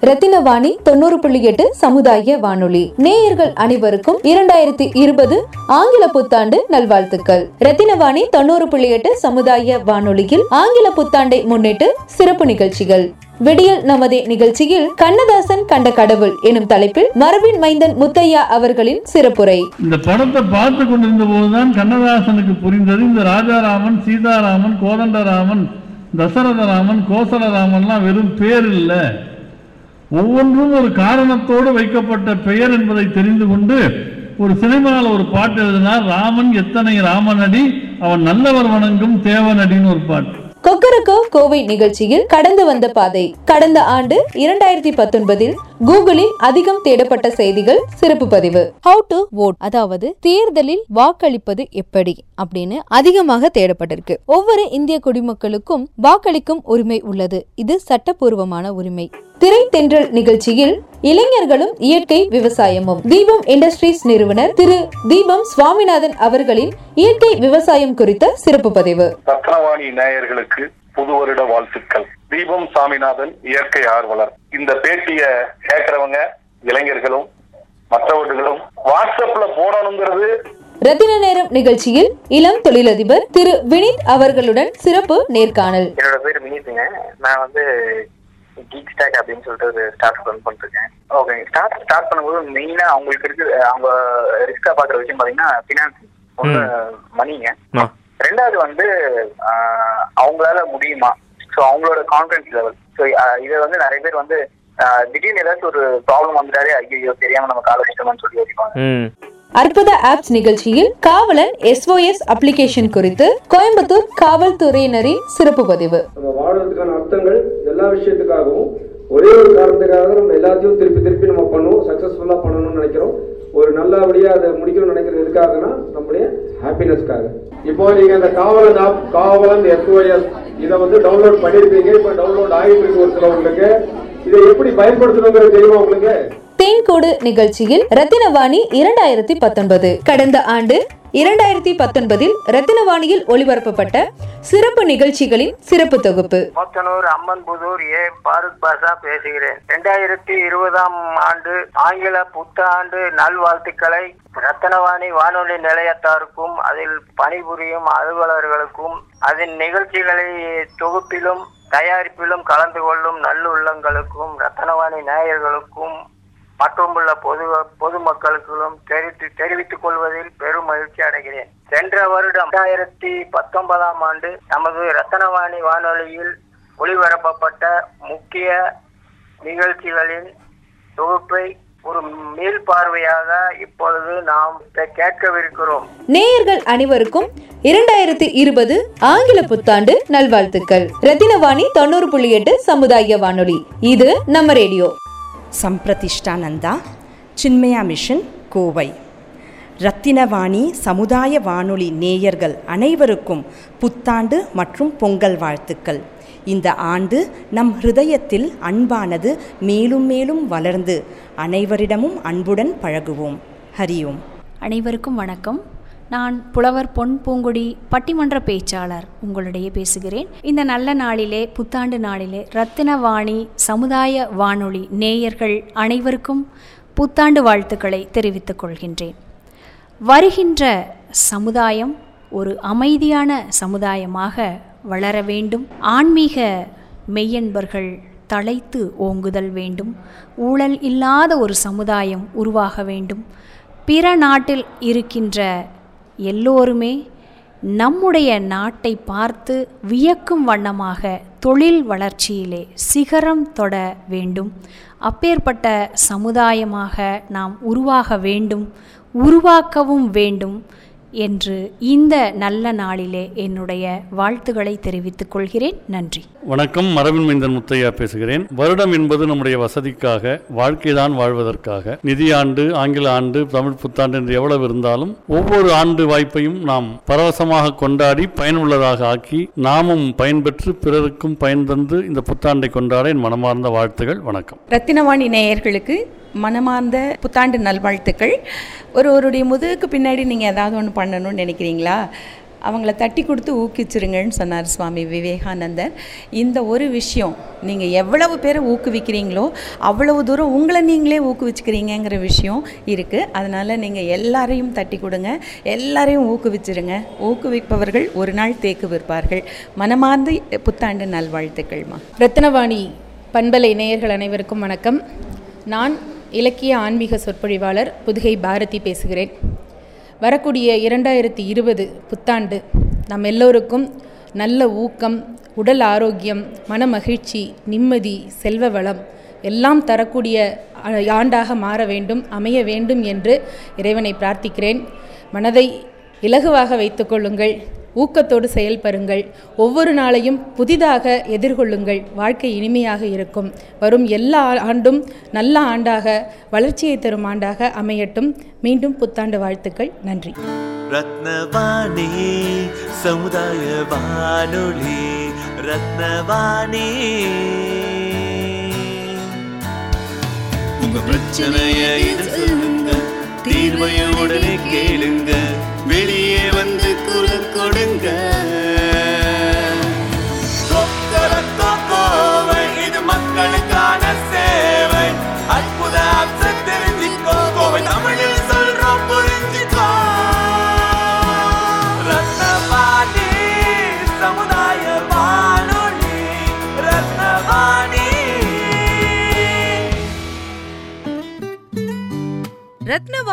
ரத்தினவாணி தொண்ணூறு புள்ளி எட்டு சமுதாய வானொலி. நேயர்கள் அனைவருக்கும் இரண்டாயிரத்தி இருபது ஆங்கில புத்தாண்டு நல்வாழ்த்துக்கள். ரத்தினவாணி தொண்ணூறு புள்ளி எட்டு சமுதாய வானொலியில் ஆங்கில புத்தாண்டை முன்னிட்டு சிறப்பு நிகழ்ச்சிகள். விடியல் நமதே நிகழ்ச்சியில் கண்ணதாசன் கண்ட கடவுள் எனும் தலைப்பில் மரபின் மைந்தன் முத்தையா அவர்களின் சிறப்புரை. இந்த படத்தை பார்த்து கொண்டிருந்த போதுதான் கண்ணதாசனுக்கு புரிந்தது. இந்த ராஜாராமன் சீதாராமன் கோதண்டராமன் தசரதராமன் கோசலராமன்லாம் வெறும் பேர் இல்லை ஒவ்வொன்றும் ஒரு காரணத்தோடு வைக்கப்பட்ட பெயர் என்பதை தெரிந்து கொண்டு ஒரு சினிமாவில் ஒரு பாட்டு எழுதினார் ராமன் எத்தனை ராமனடி அவன் நல்லவர் வணங்கும் தேவனடின்னு ஒரு பாட்டு. கொக்கரக்கோ கோவை நிகழ்ச்சியில் கடந்து வந்த பாதை. கடந்த ஆண்டு இரண்டாயிரத்தி பத்தொன்பதில் கூகுளில் அதிகம் தேடப்பட்ட செய்திகள் சிறப்பு பதிவு. ஹவு டு ஓட் அதாவது தேர்தலில் வாக்களிப்பது எப்படி அப்படின்னு அதிகமாக தேடப்பட்டிருக்கு. ஒவ்வொரு இந்திய குடிமக்களுக்கும் வாக்களிக்கும் உரிமை உள்ளது. இது சட்டப்பூர்வமான உரிமை. திரை தென்றல் நிகழ்ச்சியில் இளைஞர்களும் இயற்கை விவசாயமும். தீபம் இண்டஸ்ட்ரீஸ் நிறுவனர் திரு தீபம் சுவாமிநாதன் அவர்களின் இயற்கை விவசாயம் குறித்த சிறப்பு பதிவு. ரத்னவாணி நேயர்களுக்கு புது வருட வாழ்த்துக்கள். தீபம் சாமிநாதன் இயற்கை ஆர்வலர். இந்த பேட்டிய கேட்கறவங்க இளைஞர்களும் மற்றவர்களும் வாட்ஸ்அப்ல போடணுங்கிறது. ரத்தின நேரம் நிகழ்ச்சியில் இளம் தொழிலதிபர் திரு வினித் அவர்களுடன் சிறப்பு நேர்காணல். என்னோட பேர் வினீத்துங்க. நான் வந்து கீக் ஸ்டாக் அப்படின்னு சொல்லிட்டு ஒரு ஸ்டார்ட் ரன் பண்ணிருக்கேன் ஓகே ஸ்டார்ட் ஸ்டார்ட் பண்ணும்போது மெயினா அவங்களுக்கு இருக்கு அவங்க ரிஸ்கா பாக்குற விஷயம் பாத்தீங்கன்னா பினான்ஸ் ஒண்ணு மணிங்க ரெண்டாவது வந்து அவங்களால முடியுமா? ஸோ அவங்களோட கான்ஃபிடன்ஸ் லெவல் ஸோ இதை வந்து நிறைய பேர் வந்து திடீர்னு ஏதாச்சும் ஒரு ப்ராப்ளம் வந்துட்டாலே ஐயோ தெரியாம நம்ம கால கஷ்டமான்னு சொல்லி யோசிப்பாங்க. அற்புத ஆப்ஸ் நிகழ்ச்சியில் காவலன் எஸ்ஓஎஸ் அப்ளிகேஷன் குறித்து கோயம்புத்தூர் காவல்துறையினரின் சிறப்பு பதிவு. நம்ம வாழ்றதுக்கான அர்த்தங்கள் எல்லா விஷயத்துக்காகவும் ஒரே ஒரு காரணத்துக்காக தான் நம்ம எல்லாத்தையும் திருப்பி திருப்பி நம்ம பண்ணுவோம் சக்ஸஸ்ஃபுல்லாக பண்ணணும்னு நினைக்கிறோம். ஒரு நல்லபடியாக அதை முடிக்கணும்னு நினைக்கிறது எதுக்காகனா நம்முடைய ஹாப்பினஸ்க்காக இப்போ நீங்க அந்த காவலன் ஆப் காவலன் எஸ்ஓஎஸ் இதை வந்து டவுன்லோட் பண்ணியிருப்பீங்க. இப்போ டவுன்லோட் ஆகிட்டு இருக்கு ஒரு சிலவங்களுக்கு இதை எப்படி பயன்படுத்தணுங்கிறது தெரியுமா உங்களுக்கு? தேன்கோடு நிகழ்ச்சியில் ரத்தினவாணி இரண்டாயிரத்தி பத்தொன்பது. கடந்த ஆண்டு இரண்டாயிரத்தி பத்தொன்பதில் ரத்தினவாணியில் ஒளிபரப்பப்பட்ட சிறப்பு நிகழ்ச்சிகளின் சிறப்பு தொகுப்பு. மொத்தனூர் அம்மன் புதூர் ஏ பாரத் பாஷா பேசுகிறேன். ரெண்டாயிரத்தி இருபதாம் ஆண்டு ஆங்கில புத்தாண்டு நல்வாழ்த்துக்களை ரத்தனவாணி வானொலி நிலையத்தாருக்கும் அதில் பணிபுரியும் அலுவலர்களுக்கும் அதன் நிகழ்ச்சிகளை தொகுப்பிலும் தயாரிப்பிலும் கலந்து கொள்ளும் நல்லுள்ளங்களுக்கும் ரத்தனவாணி நேயர்களுக்கும் மற்றும் உள்ள பொது பொதுமக்களுக்கும் தெரிவித்து தெரிவித்துக் கொள்வதில் பெரும் மகிழ்ச்சி அடைகிறேன். சென்ற வருடம் இரண்டாயிரத்தி பத்தொன்பதாம் ஆண்டு நமது ரத்தனவாணி வானொலியில் ஒளிபரப்பப்பட்ட முக்கிய நிகழ்ச்சிகளின் தொகுப்பை ஒரு மீள்பார்வையாக இப்பொழுது நாம் கேட்கவிருக்கிறோம். நேயர்கள் அனைவருக்கும் இரண்டாயிரத்தி இருபது ஆங்கில புத்தாண்டு நல்வாழ்த்துக்கள். ரத்தினவாணி தொண்ணூறு புள்ளி எட்டு சமுதாய வானொலி. இது நம்ம ரேடியோ. சம்பிரதிஷ்டானந்தா சின்மயா மிஷன் கோவை ரத்தினவாணி சமுதாய வானொலி நேயர்கள் அனைவருக்கும் புத்தாண்டு மற்றும் பொங்கல் வாழ்த்துக்கள். இந்த ஆண்டு நம் ஹிருதயத்தில் அன்பானது மேலும் மேலும் வளர்ந்து அனைவரிடமும் அன்புடன் பழகுவோம். ஹரியோம் அனைவருக்கும் வணக்கம். நான் புலவர் பொன் பூங்குடி பட்டிமன்ற பேச்சாளர் உங்களிடையே பேசுகிறேன். இந்த நல்ல நாளிலே புத்தாண்டு நாளிலே ரத்தினவாணி சமுதாய வானொலி நேயர்கள் அனைவருக்கும் புத்தாண்டு வாழ்த்துக்களை தெரிவித்துக் கொள்கின்றேன். வருகின்ற சமுதாயம் ஒரு அமைதியான சமுதாயமாக வளர வேண்டும். ஆன்மீக மெய்யன்பர்கள் தழைத்து ஓங்குதல் வேண்டும். ஊழல் இல்லாத ஒரு சமுதாயம் உருவாக வேண்டும். பிற நாட்டில் இருக்கின்ற எல்லோருமே நம்முடைய நாட்டை பார்த்து வியக்கும் வண்ணமாக தொழில் வளர்ச்சியிலே சிகரம் தொட வேண்டும். அப்பேற்பட்ட சமுதாயமாக நாம் உருவாக வேண்டும் உருவாக்கவும் வேண்டும். என்று இந்த நல்ல நாளிலே என்னுடைய வாழ்த்துக்களை தெரிவித்துக் கொள்கிறேன். நன்றி. வணக்கம் மரபின் மைந்தன் முத்தையா பேசுகிறேன். வருடம் என்பது நம்முடைய வசதிக்காக வாழ்க்கைதான் வாழ்வதற்காக. நிதியாண்டு ஆங்கில ஆண்டு தமிழ் புத்தாண்டு என்று எவ்வளவு இருந்தாலும் ஒவ்வொரு ஆண்டு வாய்ப்பையும் நாம் பரவசமாக கொண்டாடி பயனுள்ளதாக ஆக்கி நாமும் பயன்பெற்று பிறருக்கும் பயன் தந்து இந்த புத்தாண்டை கொண்டாட என் மனமார்ந்த வாழ்த்துகள். வணக்கம். ரத்தினவாணி நேயர்களுக்கு மனமார்ந்த புத்தாண்டு நல்வாழ்த்துக்கள். ஒரு ஒருடைய முதுகுக்கு பின்னாடி நீங்கள் ஏதாவது ஒன்று பண்ணணும்னு நினைக்கிறீங்களா? அவங்கள தட்டி கொடுத்து ஊக்குவிச்சிருங்கன்னு சொன்னார் சுவாமி விவேகானந்தர். இந்த ஒரு விஷயம் நீங்கள் எவ்வளவு பேரை ஊக்குவிக்கிறீங்களோ அவ்வளவு தூரம் உங்களை நீங்களே ஊக்குவிச்சுக்கிறீங்கிற விஷயம் இருக்குது அதனால் நீங்கள் எல்லாரையும் தட்டி கொடுங்க எல்லாரையும் ஊக்குவிச்சிருங்க. ஊக்குவிப்பவர்கள் ஒரு நாள் தேக்கு விற்பார்கள். மனமார்ந்த புத்தாண்டு நல்வாழ்த்துக்கள்மா. ரத்னவாணி பண்பலை நேயர்கள் அனைவருக்கும் வணக்கம். நான் இலக்கிய ஆன்மீக சொற்பொழிவாளர் புதுகை பாரதி பேசுகிறேன். வரக்கூடிய இரண்டாயிரத்தி இருபது புத்தாண்டு நம் எல்லோருக்கும் நல்ல ஊக்கம் உடல் ஆரோக்கியம் மன மகிழ்ச்சி நிம்மதி செல்வ வளம் எல்லாம் தரக்கூடிய ஆண்டாக மாற வேண்டும் அமைய வேண்டும் என்று இறைவனை பிரார்த்திக்கிறேன். மனதை இலகுவாக வைத்துக்கொள்ளுங்கள் ஊக்கத்தோடு செயல்பருங்கள் ஒவ்வொரு நாளையும் புதிதாக எதிர்கொள்ளுங்கள். வாழ்க்கை இனிமையாக இருக்கும். வரும் எல்லா ஆண்டும் நல்ல ஆண்டாக வளர்ச்சியை தரும் ஆண்டாக அமையட்டும். மீண்டும் புத்தாண்டு வாழ்த்துக்கள். நன்றி. ரத்னவாணி சமுதாய வானொலி. ரத்னவாணி. உங்க பிரச்சனைய தீர்வைய உடனே கேளுங்க. குரல்